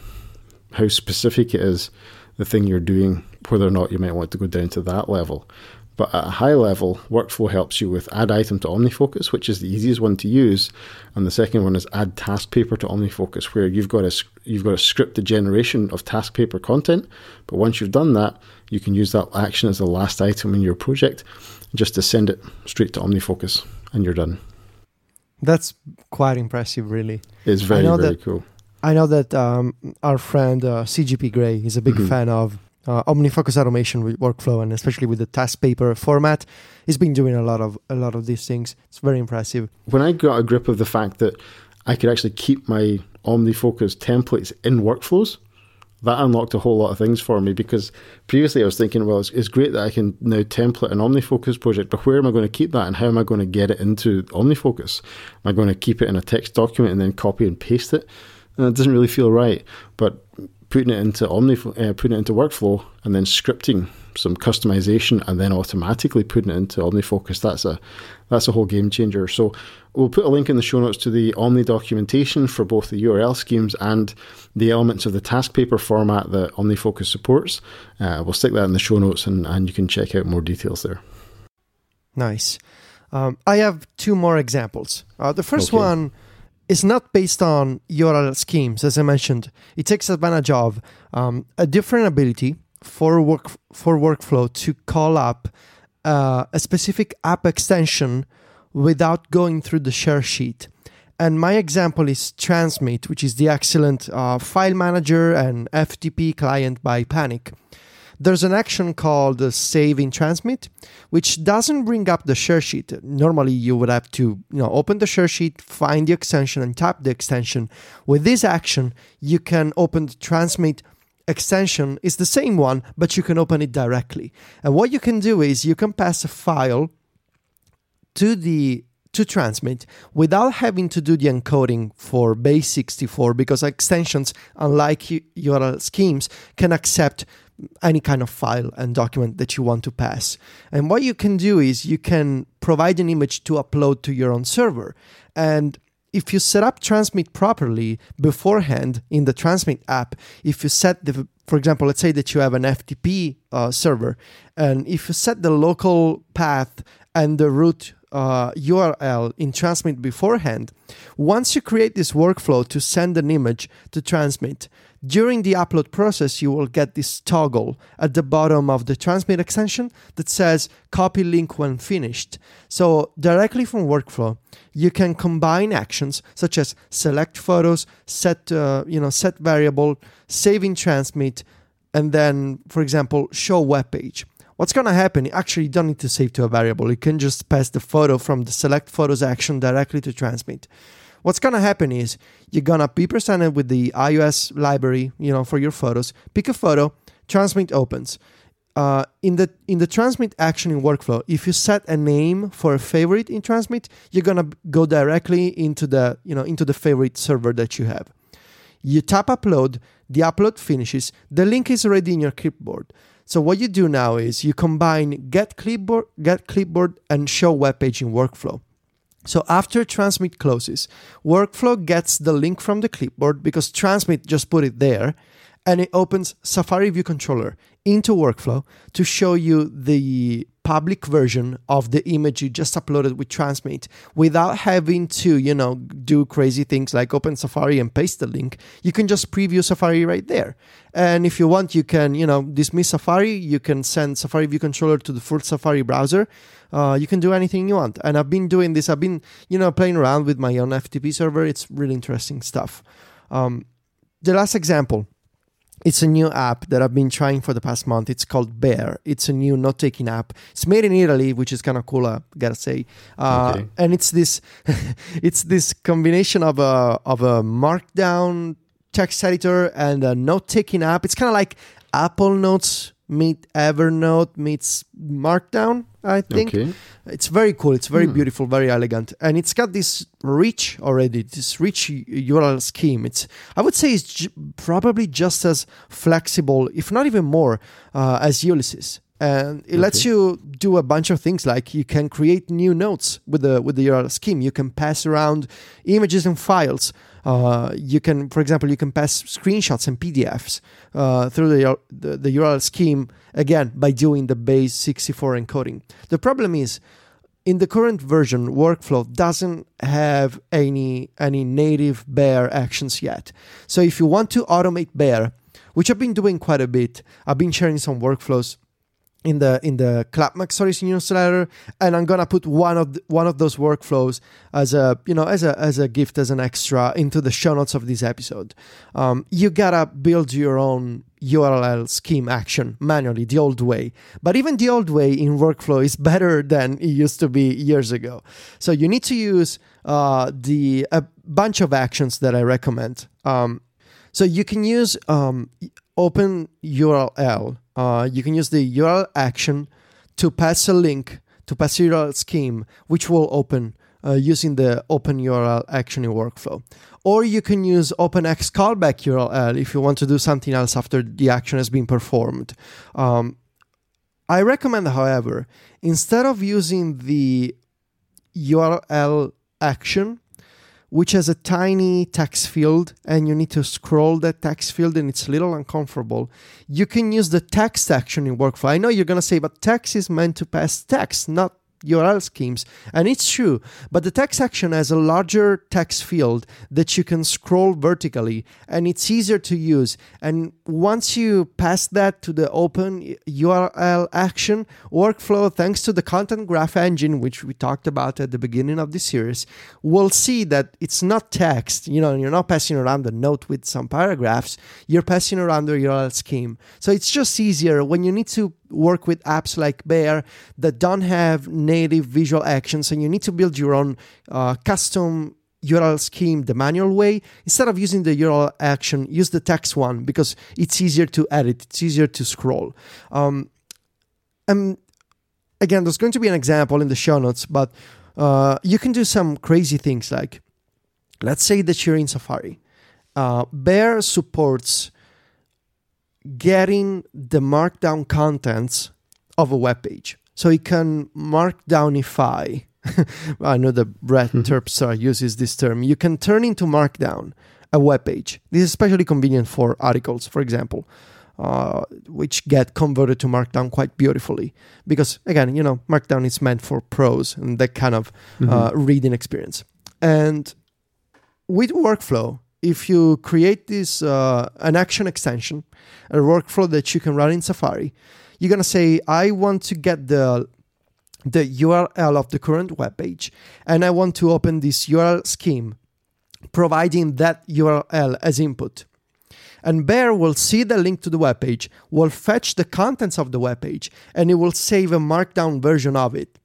how specific it is the thing you're doing, whether or not you might want to go down to that level. But at a high level, workflow helps you with add item to OmniFocus, which is the easiest one to use, and the second one is add task paper to OmniFocus, where you've got a you've got a scripted generation of task paper content. But once you've done that, you can use that action as the last item in your project, just to send it straight to OmniFocus, and you're done. That's quite impressive, really. It's very very that- cool. I know that um, our friend uh, CGP Grey is a big Mhm. fan of uh, OmniFocus automation with workflow, and especially with the task paper format. He's been doing a lot of a lot of these things. It's very impressive. when I got a grip of the fact that I could actually keep my OmniFocus templates in workflows, that unlocked a whole lot of things for me because previously I was thinking, well, it's, it's great that I can now template an OmniFocus project, but where am I going to keep that and how am I going to get it into OmniFocus? Am I going to keep it in a text document and then copy and paste it? And it doesn't really feel right. But putting it into Omni, uh, putting it into workflow, and then scripting some customization, and then automatically putting it into OmniFocus. That's a that's a whole game changer. So we'll put a link in the show notes to the Omni documentation for both the URL schemes and the elements of the task paper format that OmniFocus supports. Uh, we'll stick that in the show notes, and, and you can check out more details there. Nice. Um, I have two more examples. Uh, the first Okay. one is not based on URL schemes, as I mentioned. It takes advantage of um, a different ability for work for workflow to call up uh, a specific app extension without going through the share sheet. And my example is Transmit, which is the excellent uh, file manager and FTP client by Panic. There's an action called save in transmit, which doesn't bring up the share sheet. Normally, you would have to, you know, open the share sheet, find the extension, and tap the extension. With this action, you can open the transmit extension. It's the same one, but you can open it directly. And what you can do is you can pass a file to the to transmit without having to do the encoding for base 64 because extensions unlike URL schemes can accept any kind of file and document that you want to pass. And what you can do is you can provide an image to upload to your own server. And if you set up transmit properly beforehand in the transmit app, if you set the, for example, let's say that you have an FTP uh, server, and if you set the local path and the root uh, URL in transmit beforehand, once you create this workflow to send an image to transmit, during the upload process, you will get this toggle at the bottom of the transmit extension that says copy link when finished. So, directly from workflow, you can combine actions such as select photos, set uh, you know set variable, save in transmit, and then, for example, show web page. What's going to happen? Actually, you don't need to save to a variable. You can just pass the photo from the select photos action directly to transmit. What's to happen is you're to be presented with the iOS library, you know, for your photos. Pick a photo, transmit opens. Uh, in the in the transmit action in workflow, if you set a name for a favorite in transmit, you're gonna go directly into the you know into the favorite server that you have. You tap upload, the upload finishes, the link is already in your clipboard. So what you do now is you combine get clipboard, get clipboard, and show web page in workflow. So after transmit closes, workflow gets the link from the clipboard because transmit just put it there and it opens Safari View Controller into workflow to show you the public version of the image you just uploaded with transmit without having to you know do crazy things like open safari and paste the link. You can just preview safari right there. And if you want you can you know dismiss safari. You can send safari view controller to the full safari browser. Uh, you can do anything you want. And i've been doing this. I've been you know playing around with my own ftp server. It's really interesting stuff. Um, the last example it's a new app that I've been trying for the past month. It's called Bear. It's a new note taking app. It's made in Italy, which is kind of cool. I gotta say. Uh, okay. And it's this, it's this combination of a of a Markdown text editor and a note taking app. It's kind of like Apple Notes meet Evernote meets Markdown. I think okay. it's very cool. It's very hmm. beautiful, very elegant, and it's got this rich already. This rich URL scheme. It's I would say it's j- probably just as flexible, if not even more, uh, as Ulysses and it okay. lets you do a bunch of things like you can create new notes with the with the URL scheme. You can pass around images and files. Uh, you can, for example, you can pass screenshots and PDFs uh, through the, the, the URL scheme again by doing the base 64 encoding. The problem is in the current version, workflow doesn't have any any native bear actions yet. So if you want to automate bear, which I've been doing quite a bit, I've been sharing some workflows in the in the Club Stories newsletter, and I'm gonna put one of the, one of those workflows as a you know as a as a gift as an extra into the show notes of this episode. Um, you gotta build your own URL scheme action manually, the old way. But even the old way in workflow is better than it used to be years ago. So you need to use uh, the a bunch of actions that I recommend. Um, so you can use um, open URL uh, you can use the URL action to pass a link to pass a URL scheme, which will open uh, using the open URL action in workflow. Or you can use OpenX callback URL if you want to do something else after the action has been performed. Um, I recommend, however, instead of using the URL action, which has a tiny text field and you need to scroll that text field and it's a little uncomfortable. You can use the text action in workflow. I know you're going to say, but text is meant to pass text, not URL schemes. And it's true, but the text action has a larger text field that you can scroll vertically and it's easier to use. And once you pass that to the open URL action workflow, thanks to the content graph engine, which we talked about at the beginning of this series, we'll see that it's not text. You know, you're not passing around the note with some paragraphs, you're passing around the URL scheme. So it's just easier when you need to work with apps like Bear that don't have native visual actions and you need to build your own uh, custom URL scheme the manual way. Instead of using the URL action, use the text one because it's easier to edit, it's easier to scroll. Um, and again, there's going to be an example in the show notes, but uh, you can do some crazy things like let's say that you're in Safari. Uh, Bear supports getting the markdown contents of a web page. So it can markdownify. I know the Brett mm-hmm. Terpstra uses this term. You can turn into markdown a web page. This is especially convenient for articles, for example, uh, which get converted to markdown quite beautifully. Because again, you know, markdown is meant for prose and that kind of mm-hmm. uh, reading experience. And with workflow, if you create this uh, an action extension, a workflow that you can run in Safari, you're gonna say, I want to get the the URL of the current web page, and I want to open this URL scheme, providing that URL as input. And Bear will see the link to the web page, will fetch the contents of the web page, and it will save a markdown version of it.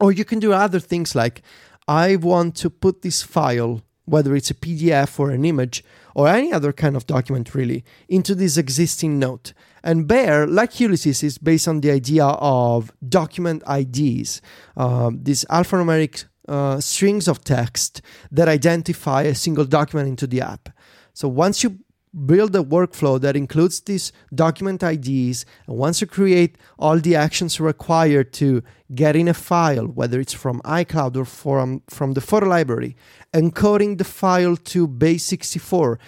Or you can do other things like, I want to put this file whether it's a PDF or an image or any other kind of document really, into this existing note. And Bear, like Ulysses, is based on the idea of document IDs, um, these alphanumeric uh, strings of text that identify a single document into the app. So once you build a workflow that includes these document IDs, and once you create all the actions required to get in a file, whether it's from iCloud or from, from the photo library, encoding the file to base64,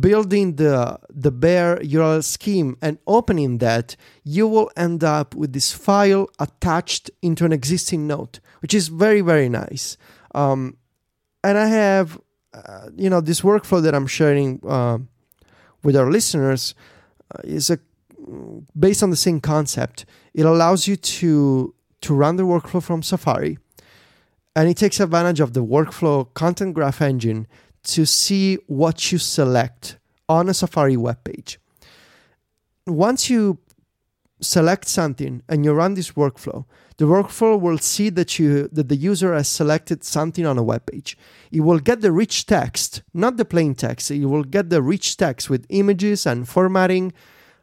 building the the Bear URL scheme and opening that, you will end up with this file attached into an existing note, which is very very nice. Um, and I have, uh, you know, this workflow that I'm sharing uh, with our listeners uh, is a based on the same concept. It allows you to to run the workflow from Safari, and it takes advantage of the workflow content graph engine to see what you select on a Safari web page. Once you select something and you run this workflow, the workflow will see that you that the user has selected something on a web page. It will get the rich text, not the plain text. It will get the rich text with images and formatting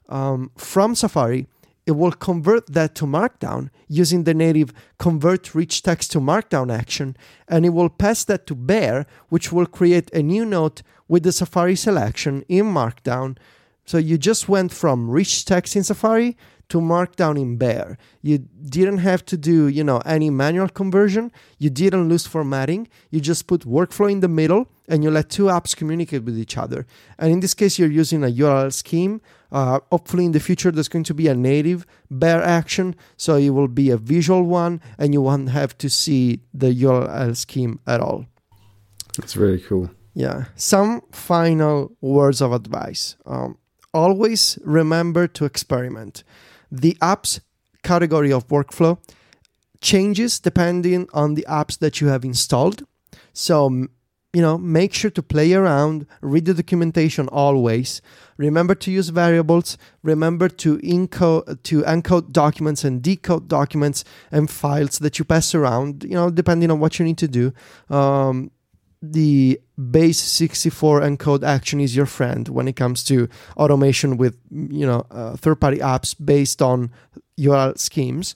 um, from Safari. It will convert that to Markdown using the native convert rich text to Markdown action, and it will pass that to Bear, which will create a new note with the Safari selection in Markdown. So you just went from rich text in Safari to Markdown in Bear. You didn't have to do, you know, any manual conversion. You didn't lose formatting. You just put workflow in the middle and you let two apps communicate with each other. And in this case, you're using a URL scheme. Uh, hopefully, in the future, there's going to be a native Bear action, so it will be a visual one, and you won't have to see the URL scheme at all. That's very cool. Yeah. Some final words of advice. Um, always remember to experiment. The apps category of workflow changes depending on the apps that you have installed. So, you know, make sure to play around, read the documentation always. Remember to use variables. Remember to encode to encode documents and decode documents and files that you pass around. You know, depending on what you need to do. Um, the base 64 encode action is your friend when it comes to automation with you know uh, third-party apps based on URL schemes.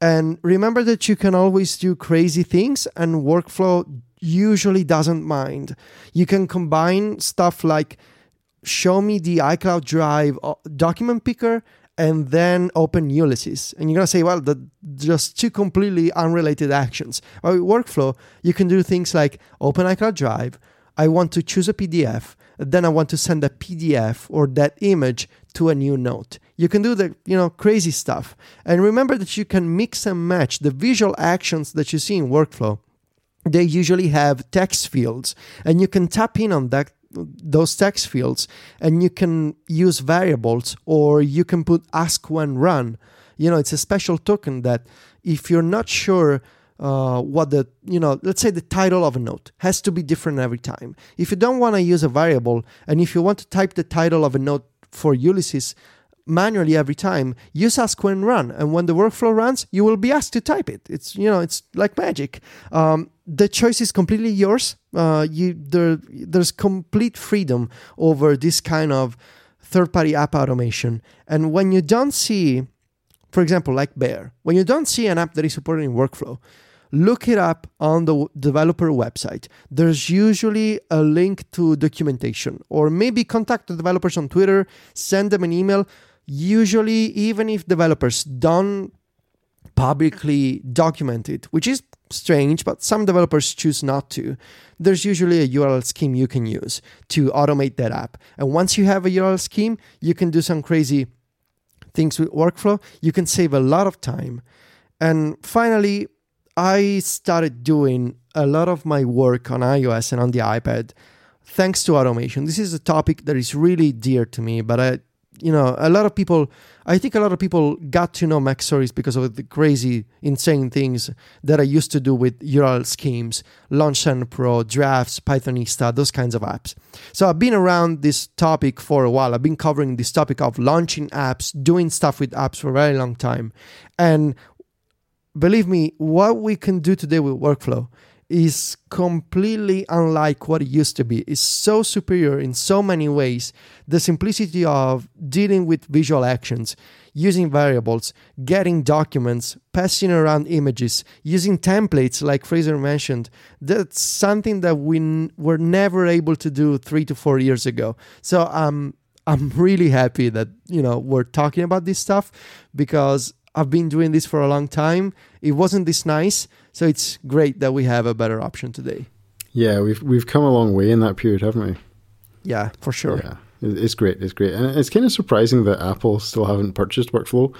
And remember that you can always do crazy things, and workflow usually doesn't mind. You can combine stuff like show me the iCloud Drive uh, document picker and then open Ulysses. And you're going to say, well, that just two completely unrelated actions. With workflow, you can do things like open iCloud Drive. I want to choose a PDF. Then I want to send a PDF or that image to a new note. You can do the you know crazy stuff. And remember that you can mix and match the visual actions that you see in workflow. They usually have text fields, and you can tap in on that those text fields and you can use variables or you can put ask when run. You know it's a special token that if you're not sure uh, what the you know let's say the title of a note has to be different every time. If you don't want to use a variable and if you want to type the title of a note for ulysses manually every time use ask when run and when the workflow runs you will be asked to type it. It's you know it's like magic. Um, the choice is completely yours. Uh, you there there's complete freedom over this kind of third party app automation. And when you don't see for example like bear when you don't see an app that is supported in workflow look it up on the developer website. There's usually a link to documentation, or maybe contact the developers on Twitter, send them an email. Usually even if developers don't publicly document it, which is strange, but some developers choose not to. There's usually a URL scheme you can use to automate that app. And once you have a URL scheme, you can do some crazy things with workflow. You can save a lot of time. And finally, I started doing a lot of my work on iOS and on the iPad thanks to automation. This is a topic that is really dear to me, but I you know, a lot of people, I think a lot of people got to know MacStories because of the crazy, insane things that I used to do with URL schemes, Launch Center Pro, Drafts, Pythonista, those kinds of apps. So I've been around this topic for a while. I've been covering this topic of launching apps, doing stuff with apps for a very long time. And believe me, what we can do today with workflow is completely unlike what it used to be. It's so superior in so many ways. The simplicity of dealing with visual actions. using variables, getting documents, passing around images, using templates like Fraser mentioned. That's something that we n- were never able to do three to four years ago. So um, I'm really happy that you know we're talking about this stuff because I've been doing this for a long time. It wasn't this nice, so it's great that we have a better option today. Yeah, we've we've come a long way in that period, haven't we? Yeah, for sure. Yeah, it's great. It's great, and it's kind of surprising that Apple still haven't purchased Workflow.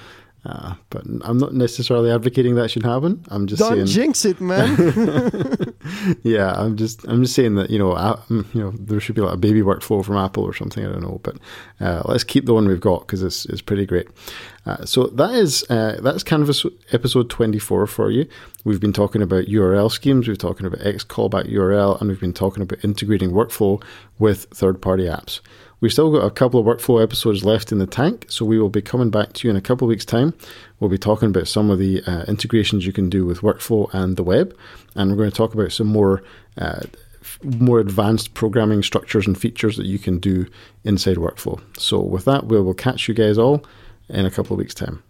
Uh, but I'm not necessarily advocating that should happen. I'm just don't saying, jinx it, man. yeah, I'm just I'm just saying that you know uh, you know there should be like a baby workflow from Apple or something. I don't know, but uh, let's keep the one we've got because it's it's pretty great. Uh, so that is uh, that's Canvas episode 24 for you. We've been talking about URL schemes, we've been talking about X callback URL, and we've been talking about integrating workflow with third party apps. We've still got a couple of workflow episodes left in the tank, so we will be coming back to you in a couple of weeks' time. We'll be talking about some of the uh, integrations you can do with workflow and the web, and we're going to talk about some more. Uh, more advanced programming structures and features that you can do inside workflow. So, with that, we will catch you guys all in a couple of weeks' time.